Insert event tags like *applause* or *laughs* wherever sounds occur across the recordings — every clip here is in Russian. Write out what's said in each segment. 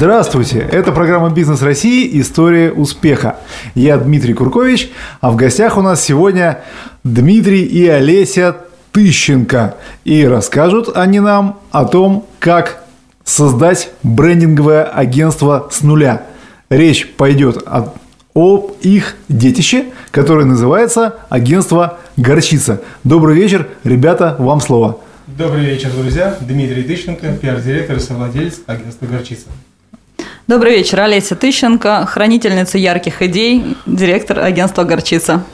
Здравствуйте! Это программа «Бизнес России. История успеха». Я Дмитрий Куркович, а в гостях у нас сегодня Дмитрий и Олеся Тыщенко. И расскажут они нам о том, как создать брендинговое агентство с нуля. Речь пойдет о, об их детище, которое называется агентство «Горчица». Добрый вечер, ребята, вам слово. Добрый вечер, друзья. Дмитрий Тыщенко, пиар-директор и совладелец агентства «Горчица». Добрый вечер, Олеся Тыщенко, хранительница ярких идей, директор агентства «Горчица».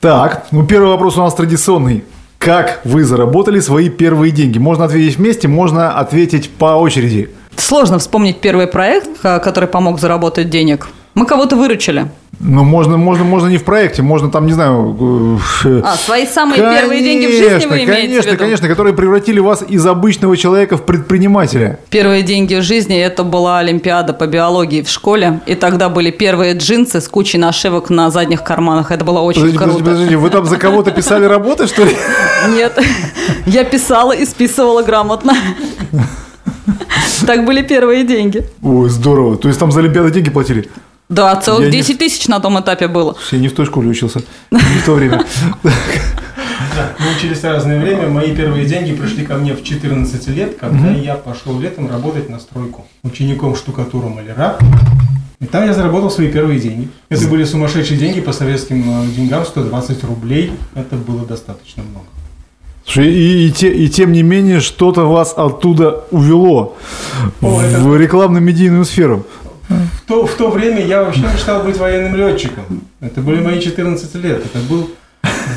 Так, ну первый вопрос у нас традиционный. Как вы заработали свои первые деньги? Можно ответить вместе, можно ответить по очереди. Сложно вспомнить первый проект, который помог заработать денег. Мы кого-то выручили. Ну, можно, можно, можно не в проекте, можно там, не знаю... Э, а, свои самые конечно, первые деньги в жизни вы имеете Конечно, в виду? конечно, которые превратили вас из обычного человека в предпринимателя. Первые деньги в жизни – это была Олимпиада по биологии в школе, и тогда были первые джинсы с кучей нашивок на задних карманах. Это было очень подождите, круто. Подождите, подождите, вы там за кого-то писали работы, что ли? Нет, я писала и списывала грамотно. Так были первые деньги. Ой, здорово. То есть там за Олимпиаду деньги платили? Да, целых я 10 не... тысяч на том этапе было. Я не в той школе учился, не в то время. Да, мы учились в разное время. Мои первые деньги пришли ко мне в 14 лет, когда я пошел летом работать на стройку учеником штукатура маляра. И там я заработал свои первые деньги. Это были сумасшедшие деньги по советским э, деньгам, 120 рублей. Это было достаточно много. Слушай, и, и, те, и тем не менее что-то вас оттуда увело О, в это... рекламно-медийную сферу. В то, в то время я вообще мечтал быть военным летчиком. Это были мои 14 лет. Это был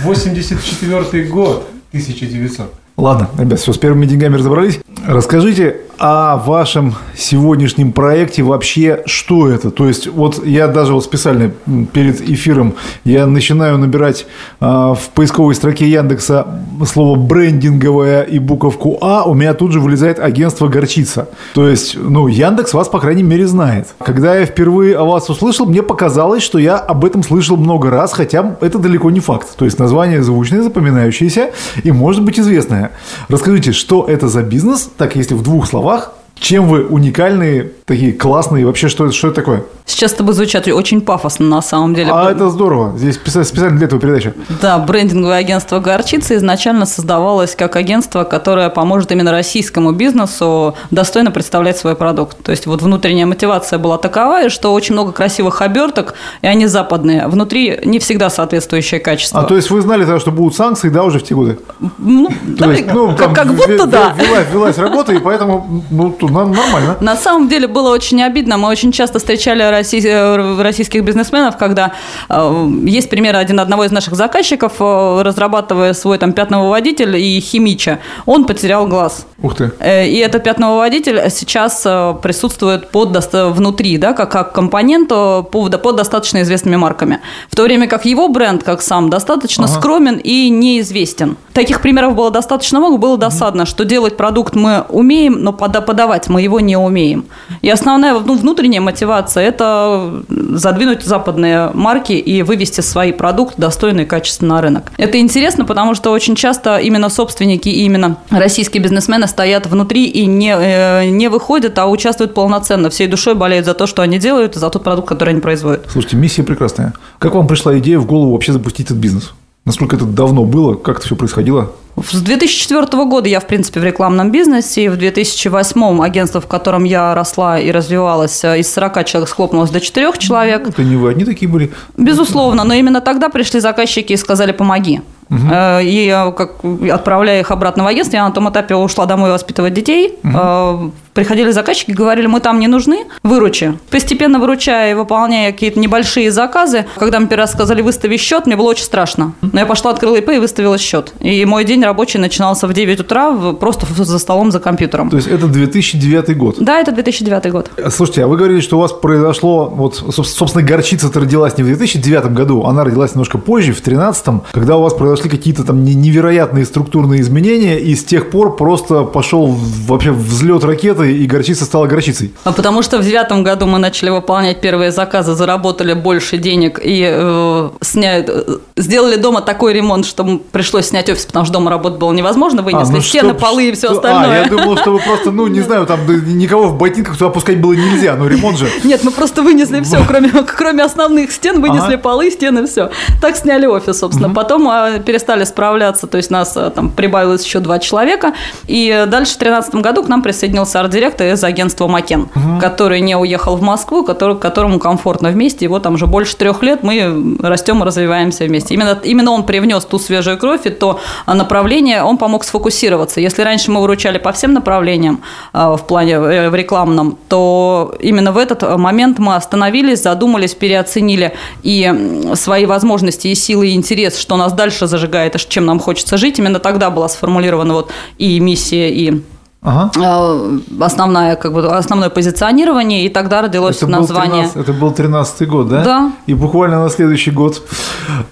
84 год, 1900. Ладно, ребят, все, с первыми деньгами разобрались. Расскажите о вашем сегодняшнем проекте вообще, что это? То есть, вот я даже вот специально перед эфиром я начинаю набирать э, в поисковой строке Яндекса слово брендинговое и буковку А, у меня тут же вылезает агентство Горчица. То есть, ну, Яндекс вас, по крайней мере, знает. Когда я впервые о вас услышал, мне показалось, что я об этом слышал много раз, хотя это далеко не факт. То есть, название звучное, запоминающееся и, может быть, известное. Расскажите, что это за бизнес, так если в двух словах, словах чем вы уникальные, такие классные, вообще что, что это такое? Сейчас это будет звучать очень пафосно на самом деле. А это здорово. Здесь специально для этого передача. Да, брендинговое агентство «Горчица» изначально создавалось как агентство, которое поможет именно российскому бизнесу достойно представлять свой продукт. То есть вот внутренняя мотивация была такова, что очень много красивых оберток, и они западные. Внутри не всегда соответствующее качество. А то есть вы знали, что будут санкции, да, уже в те годы? Ну, да, есть, ну, как, как будто да. Велась, велась работа, и поэтому ну, нормально. На самом деле было очень обидно. Мы очень часто встречали Э, российских бизнесменов, когда э, есть пример один одного из наших заказчиков, э, разрабатывая свой там пятновыводитель и химича, он потерял глаз. Ух ты. И этот пятновыводитель сейчас присутствует под, внутри, да, как, как компонент под, под достаточно известными марками. В то время как его бренд, как сам, достаточно ага. скромен и неизвестен. Таких примеров было достаточно много, было досадно, что делать продукт мы умеем, но подавать мы его не умеем. И основная ну, внутренняя мотивация – это задвинуть западные марки и вывести свой продукт достойный и качественно на рынок. Это интересно, потому что очень часто именно собственники и именно российские бизнесмены стоят внутри и не, э, не выходят, а участвуют полноценно, всей душой болеют за то, что они делают, и за тот продукт, который они производят. Слушайте, миссия прекрасная. Как вам пришла идея в голову вообще запустить этот бизнес? Насколько это давно было? Как это все происходило? С 2004 года я, в принципе, в рекламном бизнесе. И в 2008 агентство, в котором я росла и развивалась, э, из 40 человек схлопнулось до 4 человек. Ну, это не вы одни такие были? Безусловно. Но именно тогда пришли заказчики и сказали «помоги». Угу. И как, отправляя их обратно в агентство, я на том этапе ушла домой воспитывать детей. Угу. Приходили заказчики, говорили, мы там не нужны, выручи. Постепенно выручая и выполняя какие-то небольшие заказы, когда мне первый раз сказали, выстави счет, мне было очень страшно. Но я пошла, открыла ИП и выставила счет. И мой день рабочий начинался в 9 утра просто за столом за компьютером. То есть это 2009 год? Да, это 2009 год. Слушайте, а вы говорили, что у вас произошло, вот, собственно, горчица-то родилась не в 2009 году, она родилась немножко позже, в 2013, когда у вас произошли какие-то там невероятные структурные изменения, и с тех пор просто пошел вообще взлет ракеты, горчицей, и горчица стала горчицей? А потому что в девятом году мы начали выполнять первые заказы, заработали больше денег и э, сня... э, сделали дома такой ремонт, что пришлось снять офис, потому что дома работать было невозможно, вынесли ну стены, чтоб- полы и все что- остальное. А, я думал, что вы просто, ну, не знаю, там никого в ботинках туда пускать было нельзя, ну, ремонт же. Нет, мы просто вынесли все, *laughs* кроме, кроме основных стен, вынесли Ага. полы, стены, все. Так сняли офис, собственно. Потом э, перестали справляться, то есть нас э, там прибавилось еще два человека. И э, дальше в 2013 году к нам присоединился арт-директор из агентства Макен, который не уехал в Москву, который, которому комфортно вместе. Его там уже больше трех лет мы растем и развиваемся вместе. Именно, именно он привнес ту свежую кровь и то направление, он помог сфокусироваться. Если раньше мы выручали по всем направлениям а, в плане э, в рекламном, то именно в этот момент мы остановились, задумались, переоценили и свои возможности, и силы, и интерес, что нас дальше зажигает, и чем нам хочется жить. Именно тогда была сформулирована вот и миссия, и Ага. э, основное, как бы, основное позиционирование, и тогда родилось Это был, название. 13, это был 13 год, да? Да. И буквально на следующий год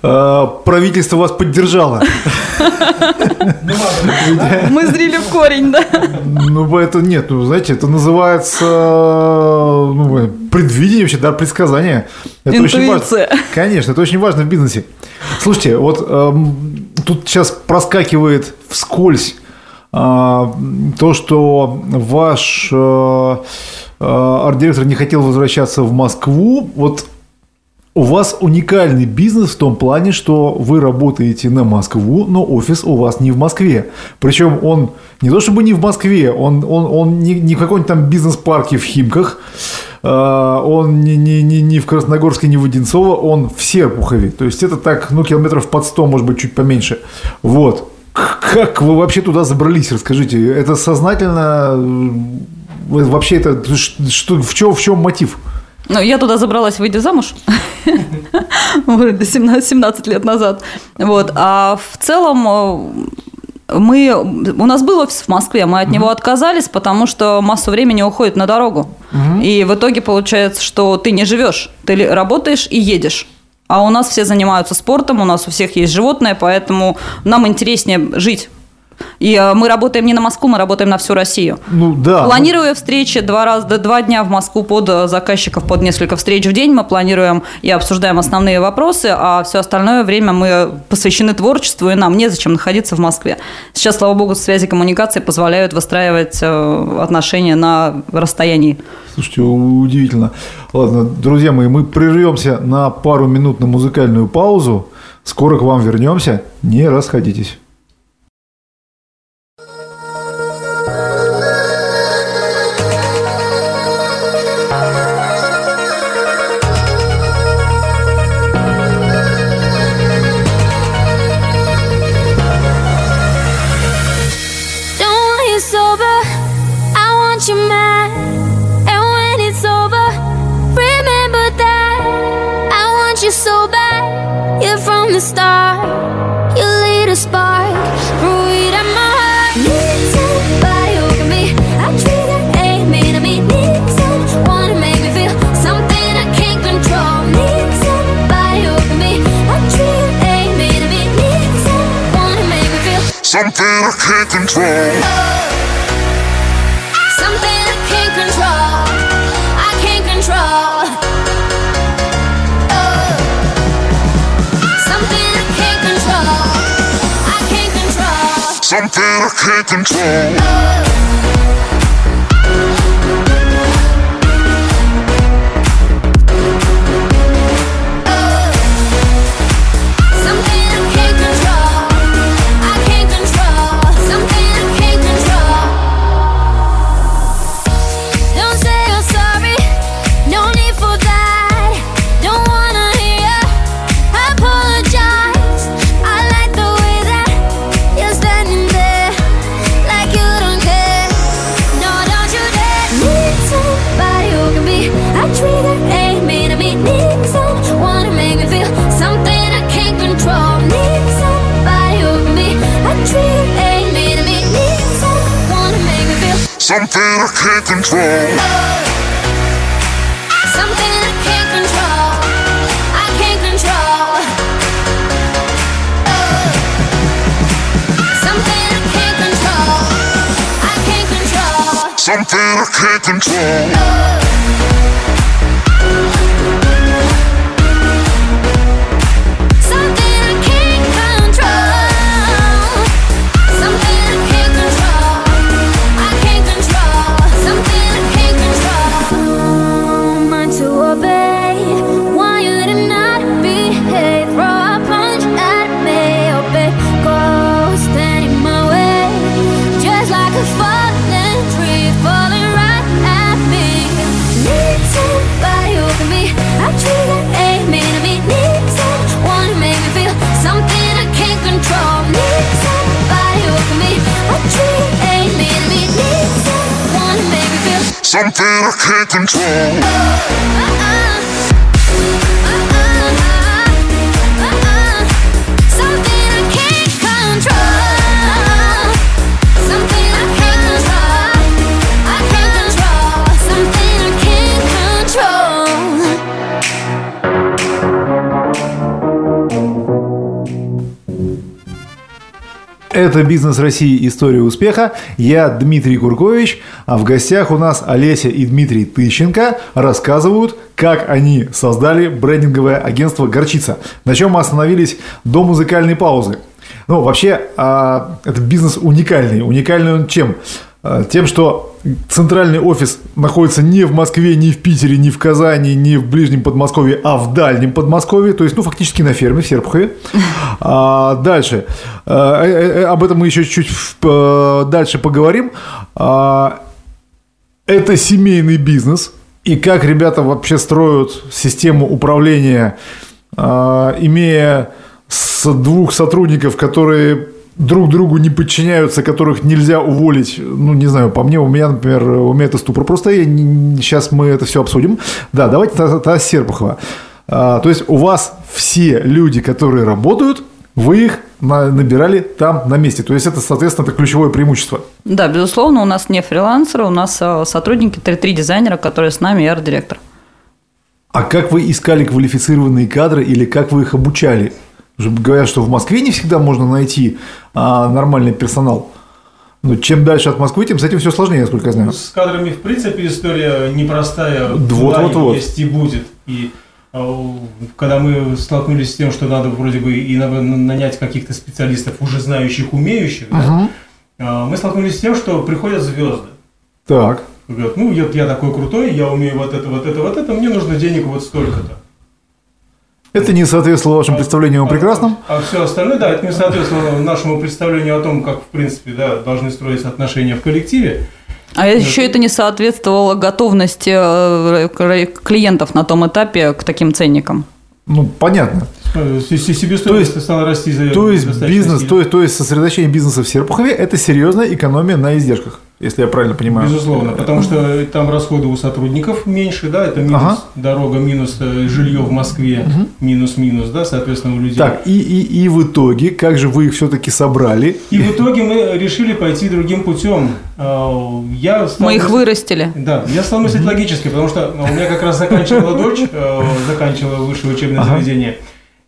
э, правительство вас поддержало. Мы зрели в корень, да. Ну, это нет, ну, знаете, это называется ну, предвидение вообще, да, предсказание. Это очень важно. Интуиция. Конечно, это очень важно в бизнесе. Слушайте, вот эм, тут сейчас проскакивает вскользь а, то, что ваш э, э, арт-директор не хотел возвращаться в Москву. Вот у вас уникальный бизнес в том плане, что вы работаете на Москву, но офис у вас не в Москве. Причем он не то чтобы не в Москве, он, он, он не, не в каком-нибудь там бизнес-парке в Химках, э, он не, не, не, не в Красногорске, не в Одинцово, он в Серпухове. То есть это так, ну, километров под 100, может быть, чуть поменьше. Вот. Как вы вообще туда забрались, расскажите? Это сознательно? э, Вообще это что, в, чем, в чем мотив? Ну, я туда забралась, выйдя замуж. *laughs* Вот, 17 17 лет назад. Вот. А в целом э, мы, у нас был офис в Москве, мы от него отказались, потому что массу времени уходит на дорогу. И в итоге получается, что ты не живешь, ты работаешь и едешь. А у нас все занимаются спортом, у нас у всех есть животные, поэтому нам интереснее жить. И э, мы работаем не на Москву, мы работаем на всю Россию. Ну да. Планируя встречи два раза, два дня в Москву под э, заказчиков, под несколько встреч в день, мы планируем и обсуждаем основные вопросы, а все остальное время мы посвящены творчеству, и нам незачем находиться в Москве. Сейчас, слава богу, связи коммуникации позволяют выстраивать э, отношения на расстоянии. Слушайте, удивительно. Ладно, друзья мои, мы прервемся на пару минут на музыкальную паузу. Скоро к вам вернемся. Не расходитесь. Something oh. can't control, I can't control. Something can't control, I can't control. Something can't control. Something I can't control. something I can't control. I can't control. Oh. Something I can't control. I can't control. Something I can't control. Oh. Something I can't control. Это «Бизнес России. История успеха». Я Дмитрий Куркович, а в гостях у нас Олеся и Дмитрий Тыщенко рассказывают, как они создали брендинговое агентство «Горчица». На чем мы остановились до музыкальной паузы. Ну, вообще, а, это бизнес уникальный. Уникальный он чем? А, Тем, что центральный офис находится не в Москве, не в Питере, не в Казани, не в ближнем Подмосковье, а в дальнем Подмосковье, то есть, ну, фактически на ферме в Серпухове. А, дальше. А, э, э, об этом мы еще чуть в- э, дальше поговорим. А, это семейный бизнес. И как ребята вообще строят систему управления, а, имея с двух сотрудников, которые друг другу не подчиняются, которых нельзя уволить. Ну, не знаю, по мне, у меня, например, у меня это ступор. Просто я не- сейчас мы это все обсудим. Да, давайте та Серпухова. А, то есть у вас все люди, которые работают, вы их набирали там на месте. То есть это, соответственно, это ключевое преимущество. Да, безусловно, у нас не фрилансеры, у нас э, сотрудники, три, три дизайнера, которые с нами и арт-директор. А как вы искали квалифицированные кадры или как вы их обучали? Говорят, что в Москве не всегда можно найти а, нормальный персонал. Но чем дальше от Москвы, тем с этим все сложнее, насколько я знаю. С кадрами, в принципе, история непростая. Вот, вот, вот. Есть и будет. И когда мы столкнулись с тем, что надо вроде бы и нанять каких-то специалистов, уже знающих, умеющих, да, э, мы столкнулись с тем, что приходят звезды. Так. Говорят, ну, я, я такой крутой, я умею вот это, вот это, вот это, мне нужно денег вот столько-то. Это не соответствовало вашим представлениям о прекрасном. А, все остальное, да, это не соответствовало нашему представлению о том, как, в принципе, да, должны строиться отношения в коллективе. А еще это не соответствовало готовности э, клиентов на том этапе к таким ценникам. Ну, понятно. Себестоимость То есть- стала расти за То есть бизнес, сильно. то есть, то есть сосредоточение бизнеса в Серпухове – это серьезная экономия на издержках, если я правильно понимаю. Безусловно, потому что там расходы у сотрудников меньше, да, это минус Ага. дорога, минус э, жилье в Москве, минус-минус, да, соответственно, у людей. Так, и, и, и в итоге, как же вы их все-таки собрали? И в итоге мы решили пойти другим путем. Э, Я стал Мы их вырастили. Да, я стал мыслить логически, потому что у меня как раз заканчивала дочь, э, заканчивала высшее учебное Ага. заведение.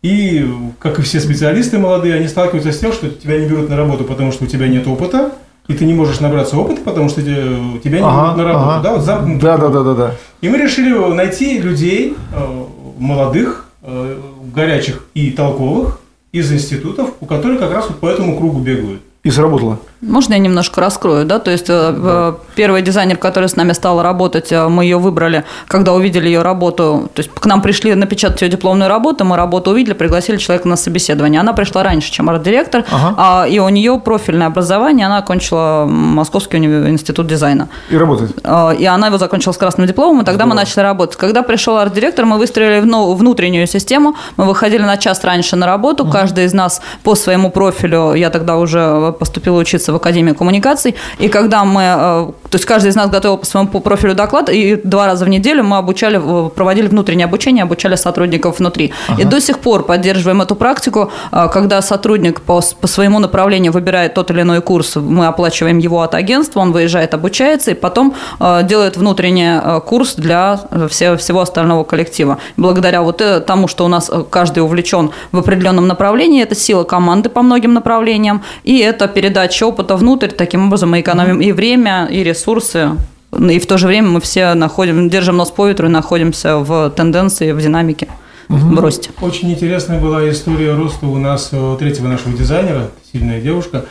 И, как и все специалисты молодые, они сталкиваются с тем, что тебя не берут на работу, потому что у тебя нет опыта, и ты не можешь набраться опыта, потому что те- тебя не Ага, берут на работу. ага. Да, вот замкнутый Да, да, да, да, да. И мы решили найти людей, э, молодых, э, горячих и толковых, из институтов, у которых как раз вот по этому кругу бегают. И сработало. Можно я немножко раскрою, да? То есть э, э, первый дизайнер, который с нами стал работать, э, мы ее выбрали, когда увидели ее работу. То есть к нам пришли напечатать ее дипломную работу, мы работу увидели, пригласили человека на собеседование. Она пришла раньше, чем арт-директор, Ага. а, и у нее профильное образование, она окончила Московский институт дизайна. И работает. Э, И она его закончила с красным дипломом, и тогда мы начали работать. Когда пришел арт-директор, мы выстроили вну- внутреннюю систему. Мы выходили на час раньше на работу. Каждый из нас по своему профилю, я тогда уже поступила учиться в Академию коммуникаций. И когда мы, э, то есть каждый из нас готовил по своему профилю доклад, и два раза в неделю мы обучали, проводили внутреннее обучение, обучали сотрудников внутри. И до сих пор поддерживаем эту практику, э, когда сотрудник по, по своему направлению выбирает тот или иной курс, мы оплачиваем его от агентства, он выезжает, обучается, и потом э, делает внутренний курс для э, все- всего остального коллектива. Благодаря вот тому, что у нас каждый увлечен в определенном направлении, это сила команды по многим направлениям, и это передача опыта внутрь, таким образом мы экономим и время, и ресурсы. И в то же время мы все находим, держим нос по ветру и находимся в тенденции, в динамике, в росте. Очень интересная была история роста у нас э, третьего нашего дизайнера, сильная девушка,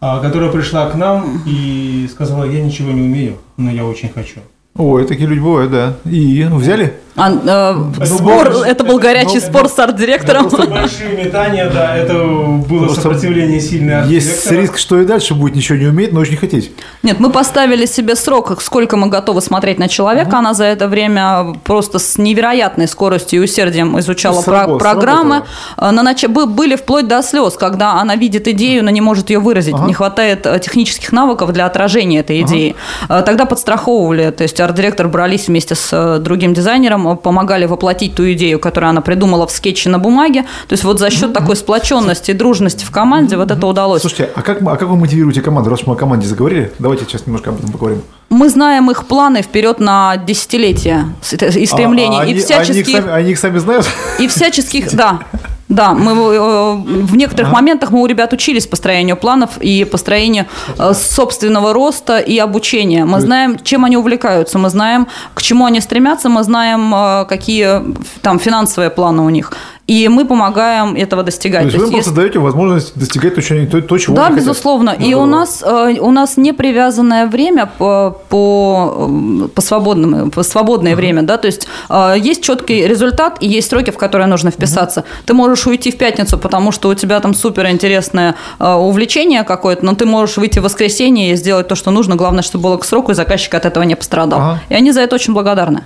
а, которая пришла к нам и сказала, я ничего не умею, но я очень хочу. Ой, такие люди бывают, да. И ну, взяли? А, э, Это спор, был- это был горячий это- спор с арт-директором. Просто большие метания, да, это было Просто сопротивление сильное Есть риск, что и дальше будет ничего не уметь, но очень хотеть. Нет, мы поставили себе срок, сколько мы готовы смотреть на человека. Она за это время просто с невероятной скоростью и усердием изучала Сработало, про- программы. А, На нач... бы- Были вплоть до слез, когда она видит идею, но не может ее выразить. Ага. Не хватает э, технических навыков для отражения этой идеи. А, Тогда подстраховывали. То есть арт-директор брались вместе с э, другим дизайнером, помогали воплотить ту идею, которую она придумала в скетче на бумаге. То есть вот за счет такой сплоченности и дружности в команде вот это удалось. Слушайте, а как, а как вы мотивируете команду? Раз мы о команде заговорили, давайте сейчас немножко об этом поговорим. Мы знаем их планы вперед на десятилетия и стремления. А, а и они, всяческих, они, их сами, они их сами знают? и всяческих, *laughs* да. Да, мы э, в некоторых моментах мы у ребят учились построению планов и построению э, собственного роста и обучения. Мы знаем, чем они увлекаются, мы знаем, к чему они стремятся, мы знаем, э, какие там финансовые планы у них. И мы помогаем этого достигать. То есть То вы есть им просто даете возможность достигать то, что они- то, то, чего да, они хотят. безусловно. И Здорово. у нас, э, у нас не привязанное время по, по, по, свободному, по свободное время. Да? То есть э, есть четкий результат и есть сроки, в которые нужно вписаться. Ты можешь уйти в пятницу, потому что у тебя там супер интересное э, увлечение какое-то, но ты можешь выйти в воскресенье и сделать то, что нужно. Главное, чтобы было к сроку, и заказчик от этого не пострадал. Ага. И они за это очень благодарны.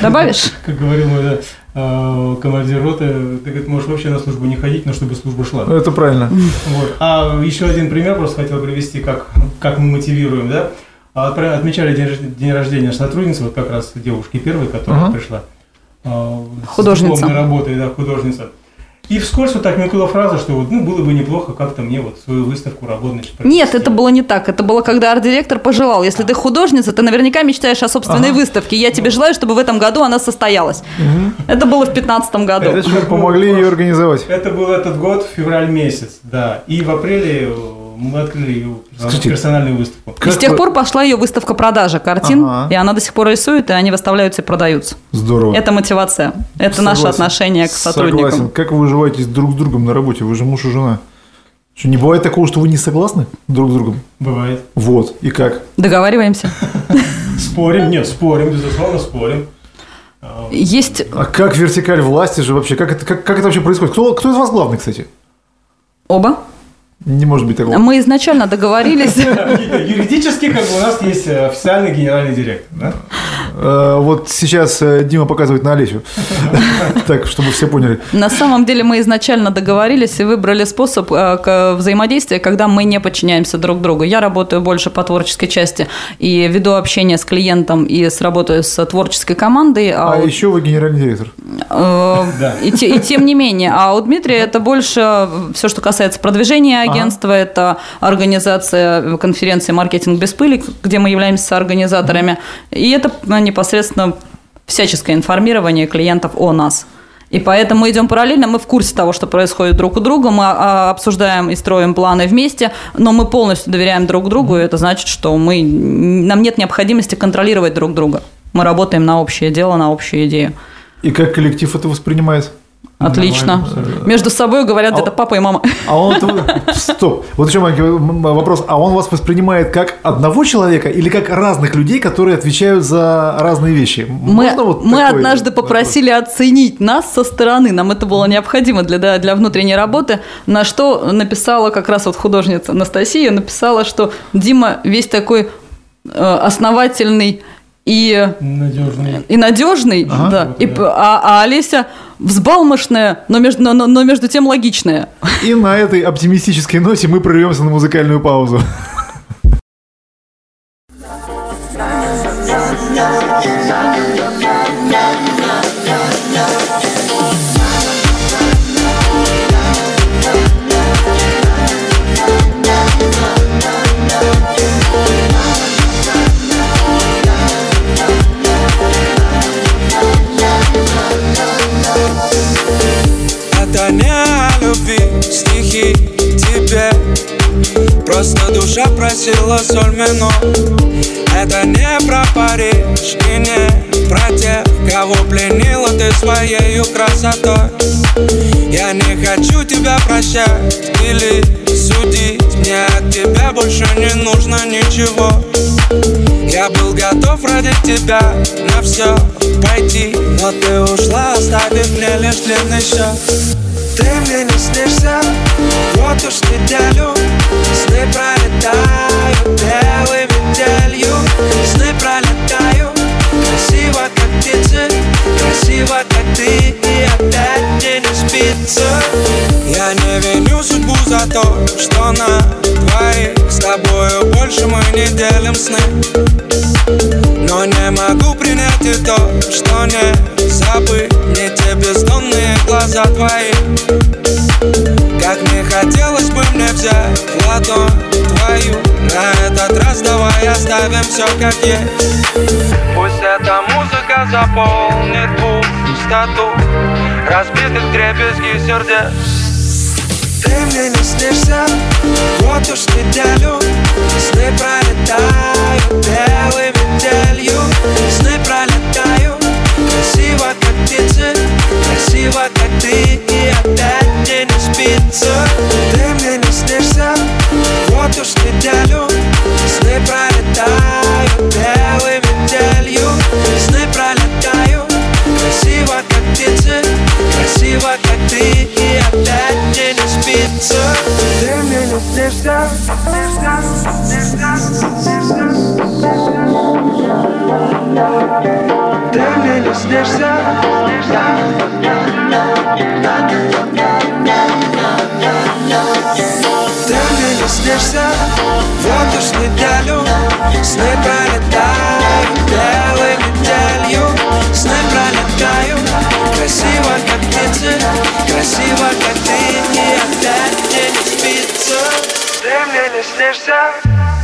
Добавишь? Как говорил мой командир роты, ты говорит, можешь вообще на службу не ходить, но чтобы служба шла. Это правильно. Вот. А еще один пример просто хотел привести, как, как мы мотивируем, да. А, Отмечали день, рож- день рождения сотрудницы, вот как раз девушки первой, которая Ага. пришла. а, с Художница. дипломной работой, да, художница. И вскользь вот так мелькнула фраза, что вот, ну, было бы неплохо как-то мне вот свою выставку работ значит, Нет, это было не так. Это было, когда арт-директор пожелал. Если ты художница, ты наверняка мечтаешь о собственной выставке. Я тебе желаю, чтобы в этом году она состоялась. Это было в 2015 году. Это помогли ее организовать. Это был этот год, февраль месяц, да. И в апреле мы открыли ее Скажите, персональную выставку. И с Как тех вы- пор пошла ее выставка продажи картин, Ага. и она до сих пор рисует, и они выставляются и продаются. Здорово. Это мотивация. Это наше Согласен. отношение к сотрудникам. Согласен. Как вы выживаете друг с другом на работе? Вы же муж и жена. Что, не бывает такого, что вы не согласны друг с другом? Бывает. Вот. И как? Договариваемся. *laughs* Спорим, нет, спорим, безусловно, спорим. А, Есть А как вертикаль власти же вообще? Как это, как, как это вообще происходит? Кто, кто из вас главный, кстати? оба. Не может быть такого. Мы изначально договорились. *laughs* Юридически, как бы у нас есть э, официальный генеральный директор, да? Э, Вот сейчас э, Дима показывает на Олесю. *laughs* Так, чтобы все поняли. На самом деле мы изначально договорились и выбрали способ э, взаимодействия, когда мы не подчиняемся друг другу. Я работаю больше по творческой части и веду общение с клиентом и с работаю с творческой командой. А у- еще вы генеральный директор. Да. И, и тем не менее, а у Дмитрия это больше все, что касается продвижения агентства, это организация конференции «Маркетинг без пыли», где мы являемся организаторами, и это непосредственно всяческое информирование клиентов о нас. И поэтому мы идем параллельно, мы в курсе того, что происходит друг у друга, мы а, обсуждаем и строим планы вместе, но мы полностью доверяем друг другу, и это значит, что мы, нам нет необходимости контролировать друг друга. Мы работаем на общее дело, на общую идею. И как коллектив это воспринимает? Отлично. Нормально, Между собой говорят А- где-то папа и мама. А он... Стоп. Вот еще маленький вопрос. А он вас воспринимает как одного человека или как разных людей, которые отвечают за разные вещи? Мы, Можно вот мы однажды вопрос? попросили оценить нас со стороны. Нам это было необходимо для, для внутренней работы. На что написала как раз вот художница Анастасия, написала, что Дима весь такой э, основательный и Надежный. и надежный, Ага. да, Вот, и, да. п- а, а Олеся взбалмошная, но между, но, но- между тем логичная. И на этой оптимистической ноте мы прервемся на музыкальную паузу. Это *laughs* стихи тебе. Просто душа просила соль минор Это не про Париж и не про тех, кого пленила ты своей красотой. Я не хочу тебя прощать или судить. Мне от тебя больше не нужно ничего. Я был готов ради тебя на все пойти. Но ты ушла, оставив мне лишь длинный счет Ты мне не снишься, вот уж неделю Сны пролетают белой метелью Сны пролетают красиво, как птицы. Красиво, как ты, и опять мне не спится. Я не виню судьбу за то, что на двоих С тобою больше мы не делим сны. Но не могу принять и то, что не забыть Мне те бездонные глаза твои. Как мне хотелось бы мне взять ладонь твою. На этот раз давай оставим все как есть. Пусть эта музыка заполнит пустоту Разбитых дребезги сердец. Ты мне не снишься, вот уж неделю. Сны пролетают белой метелью Красиво, как ты, и опять мне не спится. Ты мне не снишься, вот уж неделю Сны пролетают белой метелью Сны пролетают красиво, как птицы. Красиво, как ты, и опять мне не спится. Ты мне не снишься, снишься, снишься, снишься Ты мне не снишься, Ты не снишься, вот уж неделю Сны пролетают белой метелью. Сны пролетают красиво, как птицы. Красиво, как ты, и опять мне не спится. Ты мне не снишься,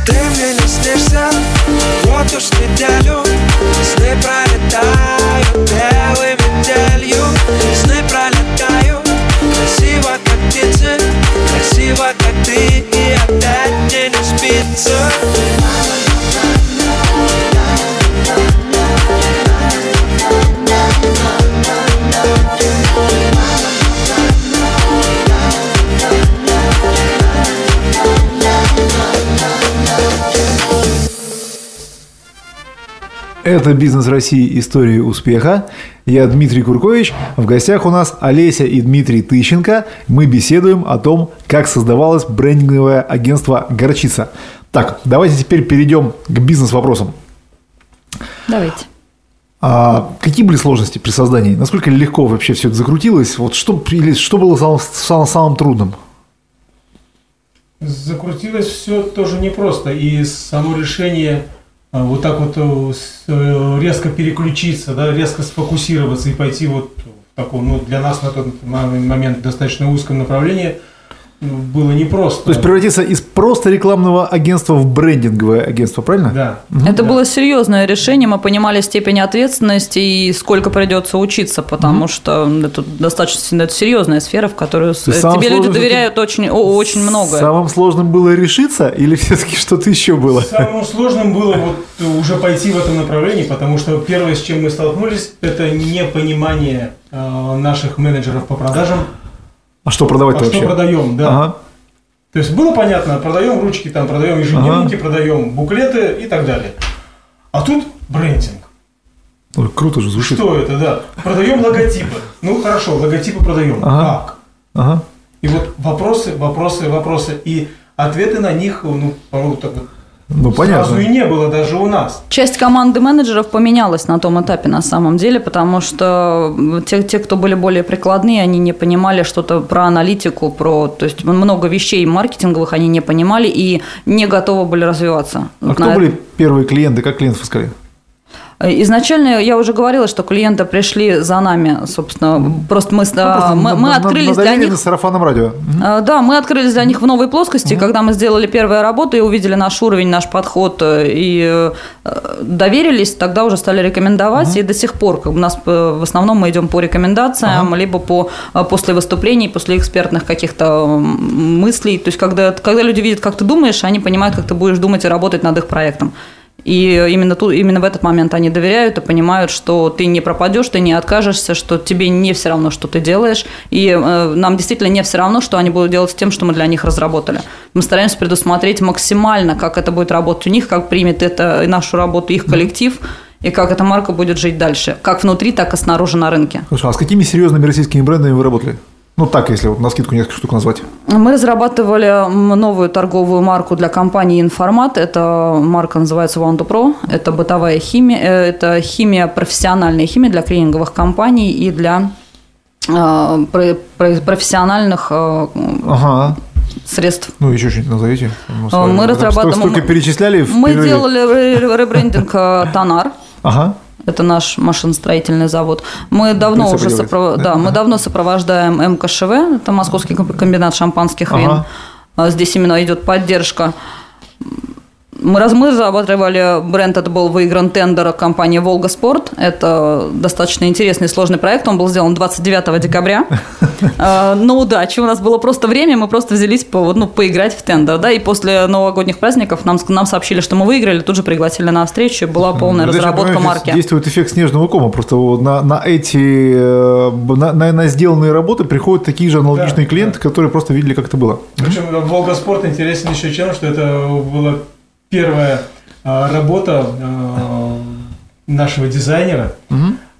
ты мне не снишься. Вот уж неделю Сны пролетают белой метелью. Сны пролетают красиво, как птицы. Красиво, как ты, не Это «Бизнес России. Истории успеха». Я Дмитрий Куркович. В гостях у нас Олеся и Дмитрий Тыщенко. Мы беседуем о том, как создавалось брендинговое агентство «Горчица». Так, давайте теперь перейдем к бизнес-вопросам. Давайте. А какие были сложности при создании? Насколько легко вообще все это закрутилось? Вот что, или что было самым, самым, самым трудным? Закрутилось все тоже непросто. И само решение вот так вот э, э, резко переключиться, да, резко сфокусироваться и пойти вот в таком, ну, для нас на тот момент достаточно узком направлении было непросто. То есть превратиться из просто рекламного агентства в брендинговое агентство, правильно? Да. Это Да. было серьезное решение, мы понимали степень ответственности и сколько придется учиться, потому что это достаточно это серьезная сфера, в которую тебе люди сложное, доверяют очень, о, очень многое. Самым сложным было решиться или все-таки что-то еще было? Самым сложным было вот уже пойти в этом направлении, потому что первое, с чем мы столкнулись, это непонимание э, наших менеджеров по продажам, А что продавать-то а что вообще? продаем, да. Ага. То есть было понятно, продаем ручки, там продаем ежедневники, продаем буклеты и так далее. А тут брендинг. Ой, круто же звучит. Что это, да? Продаем логотипы. Ну хорошо, логотипы продаем. Ага. Как? Ага. И вот вопросы, вопросы, вопросы. И ответы на них, ну, порой так вот Ну, понятно. сразу и не было даже у нас. Часть команды менеджеров поменялась на том этапе на самом деле, потому что те, те, кто были более прикладные, они не понимали что-то про аналитику, про, то есть много вещей маркетинговых они не понимали и не готовы были развиваться. А Вот кто на- были первые клиенты? Как клиентов искали? Изначально я уже говорила, что клиенты пришли за нами, собственно, просто мы, Ну, просто мы, на- мы на- открылись для них. на сарафанном радио. А, Да, мы открылись для них в новой плоскости, когда мы сделали первую работу и увидели наш уровень, наш подход э, и э, доверились, тогда уже стали рекомендовать, и до сих пор как у нас э, в основном мы идем по рекомендациям, либо по э, после выступлений, после экспертных каких-то мыслей, то есть когда, когда люди видят, как ты думаешь, они понимают, как ты будешь думать и работать над их проектом. И именно, тут, именно в этот момент они доверяют и понимают, что ты не пропадешь, ты не откажешься, что тебе не все равно, что ты делаешь. И э, нам действительно не все равно, что они будут делать с тем, что мы для них разработали. Мы стараемся предусмотреть максимально, как это будет работать у них, как примет это нашу работу их коллектив, и как эта марка будет жить дальше, как внутри, так и снаружи на рынке. Слушай, а с какими серьезными российскими брендами вы работали? Ну, так, если вот на скидку несколько штук назвать. Мы разрабатывали новую торговую марку для компании «Информат». Эта марка называется One to Pro. Это бытовая химия, э, это химия, профессиональная химия для клининговых компаний и для э, про- про- профессиональных э, Ага. средств. Ну, еще что-нибудь назовите. Мы, мы разрабатываем- Столько перечисляли Мы перерыве. делали ре- ребрендинг э, «Тонар». Ага. Это наш машиностроительный завод. Мы давно уже делает, сопро- да? мы давно сопровождаем МКШВ, это Московский комб- комбинат шампанских вин. Ага. А Здесь именно идет поддержка. Мы, раз, мы разрабатывали бренд, это был выигран тендер компании «Волга Спорт». Это достаточно интересный и сложный проект. Он был сделан 29 декабря. Э, *laughs* На удачу. У нас было просто время, мы просто взялись ну, поиграть в тендер. Да? И после новогодних праздников нам, нам сообщили, что мы выиграли, тут же пригласили на встречу. Была полная Ну, разработка марки. Действует эффект снежного кома. Просто на, на эти, э, на, на- на сделанные работы приходят такие же аналогичные Да, клиенты, которые просто видели, как это было. Причем Волга Спорт интересен еще чем, что это была первая а, работа а, нашего дизайнера.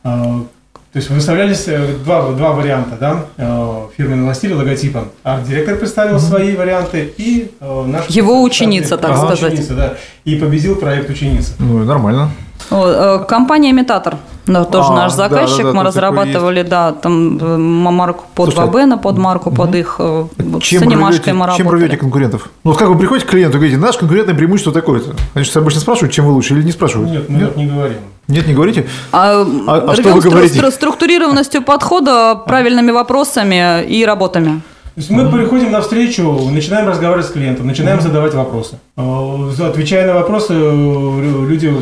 А, то есть выставлялись э, два, два варианта, да, фирменного стиля, логотипа. Арт-директор представил свои варианты и э, наш... Его ученица, так Ага, сказать. ученица, да. И победил проект ученица. Ну, и нормально. Вот, э, Компания «Имитатор», да, тоже А, наш заказчик, да, да, мы разрабатывали, да, там э, марку под Слушай, а Вабена, под марку, под их, э, вот с Чем вы, анимашкой рвете, мы чем работали. рвете конкурентов? Ну, вот как вы приходите к клиенту и говорите, наш конкурентное преимущество такое-то. Значит, обычно спрашивают, чем вы лучше, или не спрашивают? Нет, мы так не говорим. Нет, не говорите? А, А- а что вы говорите? стру- структурированностью подхода, правильными вопросами и работами. То есть мы приходим на встречу, начинаем разговаривать с клиентом, начинаем задавать вопросы. Э, Отвечая на вопросы, люди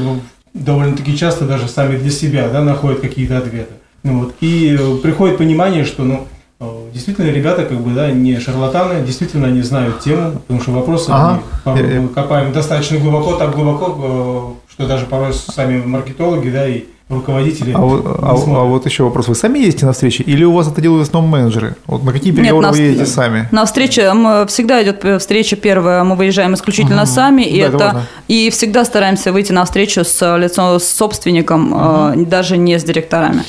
довольно-таки часто даже сами для себя да, находят какие-то ответы. Ну вот. И э, приходит понимание, что ну, э, действительно ребята как бы да, не шарлатаны, действительно они знают тему, потому что вопросы Ага. я- мы копаем достаточно глубоко, так глубоко, э, что даже порой сами маркетологи да, и руководители А вот, а- а вот еще вопрос. Вы сами ездите на встречи или у вас это делают в основном менеджеры? Вот на какие переговоры на вы едете сами? На встрече мы, всегда идет встреча первая, мы выезжаем исключительно сами, и Да, это это и всегда стараемся выйти на встречу с лицом с собственником, э, даже не с директорами,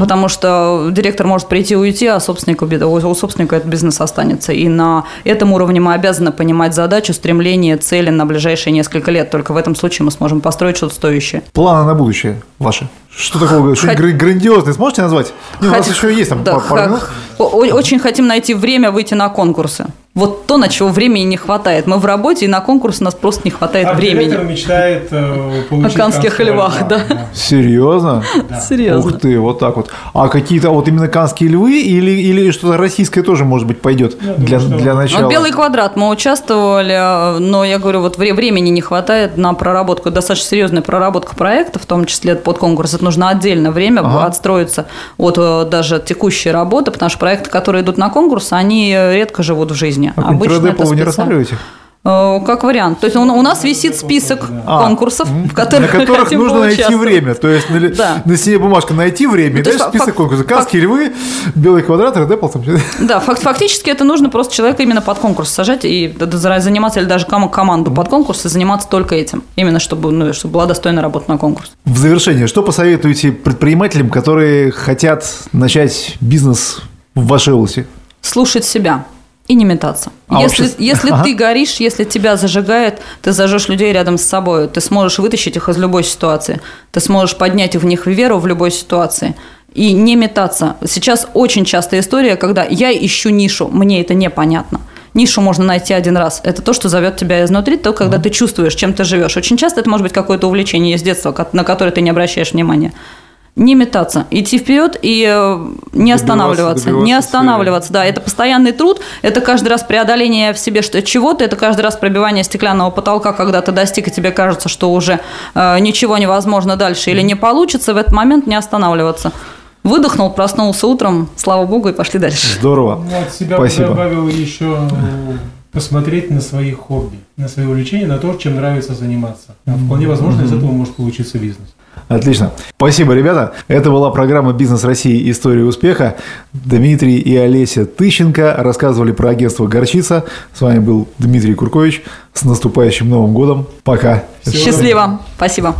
потому что директор может прийти и уйти, а у у собственника этот бизнес останется. И на этом уровне мы обязаны понимать задачу, стремление, цели на ближайшие несколько лет. Только в этом случае мы сможем построить что-то стоящее. Планы на будущее ваши? Что такого? Что Хот- гра- грандиозное сможете назвать? Не, у нас Хот- еще есть там Да, пар- пару минут. Очень хотим найти время выйти на конкурсы. Вот то, на чего времени не хватает. Мы в работе, и на конкурс у нас просто не хватает Арт-директор времени. мечтает э, получить О канских львах, льва, да. Серьезно? Серьезно. Ух ты, вот так вот. А какие-то вот именно канские львы или, или что-то российское тоже, может быть, пойдет Я думаю, для, для Ну, начала? Белый квадрат мы участвовали, но я говорю, вот вре- времени не хватает на проработку, достаточно серьезная проработка проекта, в том числе под конкурс. Это нужно отдельное время Ага. отстроиться от э, даже текущей работы, потому что проекты, которые идут на конкурс, они редко живут в жизни. А какой-нибудь Обычно 3D это вы не рассматриваете? Э, Как вариант. То есть у у нас висит список А, конкурсов, в На которых мы которых хотим нужно найти время. То есть на, Да. на стене бумажка найти время, и Ну, то есть дальше фак- список фак- конкурсов. фак- Канские львы, белый квадрат, Red Apple. Там. Да, фак- фактически это нужно просто человека именно под конкурс сажать и заниматься или даже кому- команду под конкурс и заниматься только этим. Именно чтобы, ну, чтобы была достойная работа на конкурс. В завершение, что посоветуете предпринимателям, которые хотят начать бизнес в вашей области? Слушать себя и не метаться. А если вообще- если Ага. ты горишь, если тебя зажигает, ты зажжешь людей рядом с собой. Ты сможешь вытащить их из любой ситуации. Ты сможешь поднять в них веру в любой ситуации. И не метаться. Сейчас очень частая история, когда я ищу нишу, мне это непонятно. Нишу можно найти один раз. Это то, что зовет тебя изнутри, то, когда ты чувствуешь, чем ты живешь. Очень часто это может быть какое-то увлечение из детства, на которое ты не обращаешь внимания. Не метаться, идти вперед и э, не Добиваться- останавливаться. добиваться Не цели. останавливаться, да. Это постоянный труд, это каждый раз преодоление в себе что- чего-то, это каждый раз пробивание стеклянного потолка, когда ты достиг, и тебе кажется, что уже э, ничего невозможно дальше или не получится, в этот момент не останавливаться. Выдохнул, проснулся утром, слава богу, и пошли дальше. Здорово. От себя Спасибо. добавил еще э, посмотреть на свои хобби, на свои увлечения, на то, чем нравится заниматься. А вполне возможно, из этого может получиться бизнес. Отлично. Спасибо, ребята. Это была программа «Бизнес России. История успеха». Дмитрий и Олеся Тыщенко рассказывали про агентство «Горчица». С вами был Дмитрий Куркович. С наступающим Новым годом. Пока. Счастливо. Спасибо.